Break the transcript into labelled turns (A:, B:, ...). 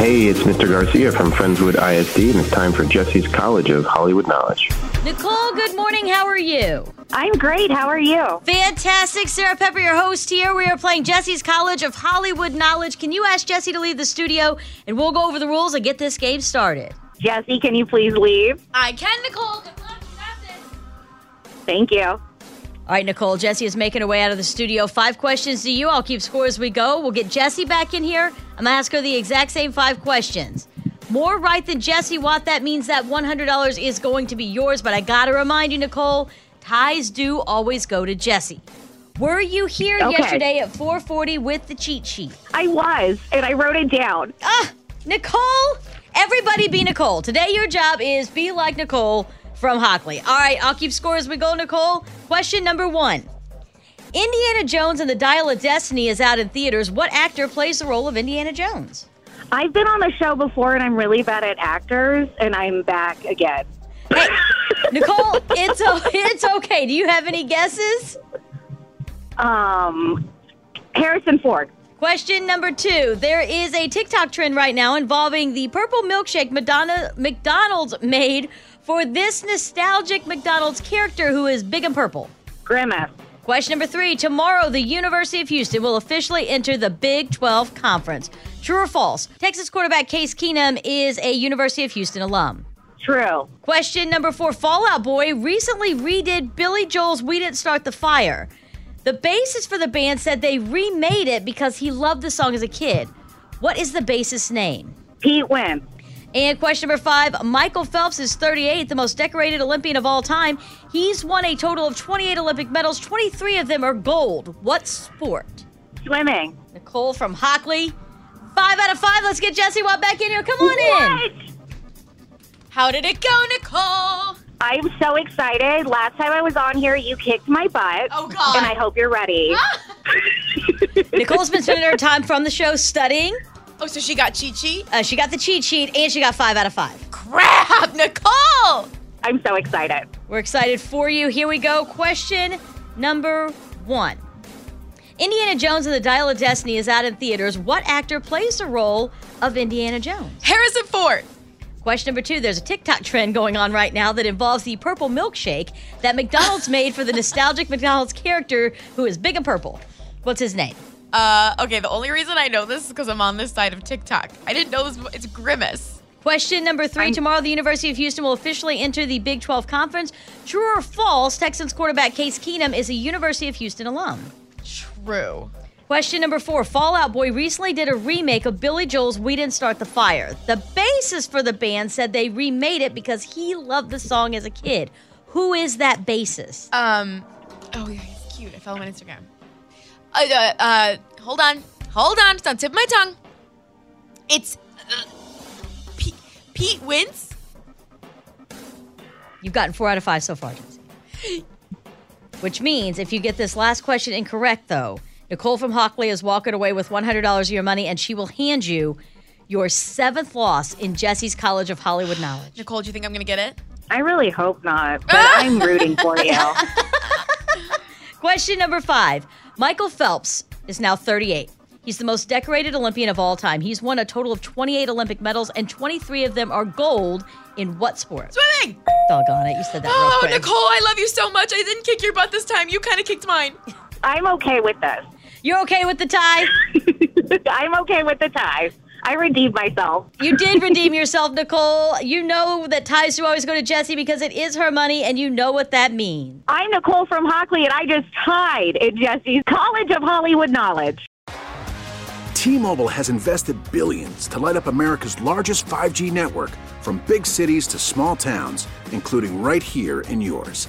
A: Hey, it's Mr. Garcia from Friendswood ISD, and it's time for Jessie's College of Hollywood Knowledge.
B: Nicole, good morning. How are you?
C: I'm great. How are you?
B: Fantastic. Sarah Pepper, your host here. We are playing Jessie's College of Hollywood Knowledge. Can you ask Jessie to leave the studio and we'll go over the rules and get this game started?
C: Jessie, can you please leave?
B: I can, Nicole. Good luck. You got this.
C: Thank you.
B: All right, Nicole. Jessie is making her way out of the studio. Five questions to you. I'll keep score as we go. We'll get Jessie back in here. I'm going to ask her the exact same five questions. More right than Jessie Watt. That means that $100 is going to be yours. But I got to remind you, Nicole, ties do always go to Jessie. Were you here
C: Okay.
B: yesterday at 440 with the cheat sheet?
C: I was, and I wrote it down.
B: Ah, Nicole! Everybody be Nicole. Today your job is be like Nicole from Hockley. All right, I'll keep score as we go, Nicole. Question number one. Indiana Jones and the Dial of Destiny is out in theaters. What actor plays the role of Indiana Jones?
C: I've been on the show before, and I'm really bad at actors, and I'm back again.
B: Hey, Nicole, it's it's okay. Do you have any guesses?
C: Um, Harrison Ford.
B: Question number two. There is a TikTok trend right now involving the purple milkshake Madonna McDonald's made for this nostalgic McDonald's character who is big and purple.
C: Grimace.
B: Question number three. Tomorrow, the University of Houston will officially enter the Big 12 Conference. True or false? Texas quarterback Case Keenum is a University of Houston alum.
C: True.
B: Question number four. Fall Out Boy recently redid Billy Joel's We Didn't Start the Fire. The bassist for the band said they remade it because he loved the song as a kid. What is the bassist's name?
C: Pete Wentz.
B: And question number five Michael Phelps is 38, the most decorated Olympian of all time. He's won a total of 28 Olympic medals, 23 of them are gold. What sport?
C: Swimming.
B: Nicole from Hockley. Five out of five. Let's get Jessie Watt back in here. Come on in.
C: What?
B: How did it go, Nicole?
C: I'm so excited. Last time I was on here, you kicked my butt.
B: Oh, God.
C: And I hope you're ready.
B: Nicole's been spending her time from the show studying.
D: Oh, so she got cheat sheet?
B: Uh, she got the cheat sheet and she got five out of five.
D: Crap, Nicole!
C: I'm so excited.
B: We're excited for you. Here we go. Question number one Indiana Jones and the Dial of Destiny is out in theaters. What actor plays the role of Indiana Jones?
D: Harrison Ford.
B: Question number two There's a TikTok trend going on right now that involves the purple milkshake that McDonald's made for the nostalgic McDonald's character who is big and purple. What's his name?
D: Uh, okay, the only reason I know this is because I'm on this side of TikTok. I didn't know this. before. It's Grimace.
B: Question number 3 Tomorrow, the University of Houston will officially enter the Big 12 Conference. True or false, Texans quarterback Case Keenum is a University of Houston alum.
D: True.
B: Question number four Fall Out Boy recently did a remake of Billy Joel's We Didn't Start the Fire. The bassist for the band said they remade it because he loved the song as a kid. Who is that bassist?
D: Um. Oh yeah, he's cute. I follow him on Instagram. Uh, uh, uh hold on, hold on. It's on the tip of my tongue. It's uh, Pete, Pete Wentz.
B: You've gotten four out of five so far, Jessie. Which means if you get this last question incorrect, though, Nicole from Hockley is walking away with $100 of your money, and she will hand you your seventh loss in Jessie's College of Hollywood Knowledge.
D: Nicole, do you think I'm gonna get it?
C: I really hope not, but I'm rooting for you.
B: Question number five Michael Phelps is now 38. He's the most decorated Olympian of all time. He's won a total of 28 Olympic medals, and 23 of them are gold in what sport?
D: Swimming.
B: Doggone it. You said that real
D: Oh,
B: quick.
D: Nicole, I love you so much. I didn't kick your butt this time. You kind of kicked mine.
C: I'm okay with this.
B: You're okay with the tie?
C: I'm okay with the tie. I redeemed myself.
B: You did redeem yourself, Nicole. You know that ties do always go to Jessie because it is her money, and you know what that means.
C: I'm Nicole from Hockley, and I just tied in Jessie's College of Hollywood Knowledge.
E: T-Mobile has invested billions to light up America's largest 5G network from big cities to small towns, including right here in yours.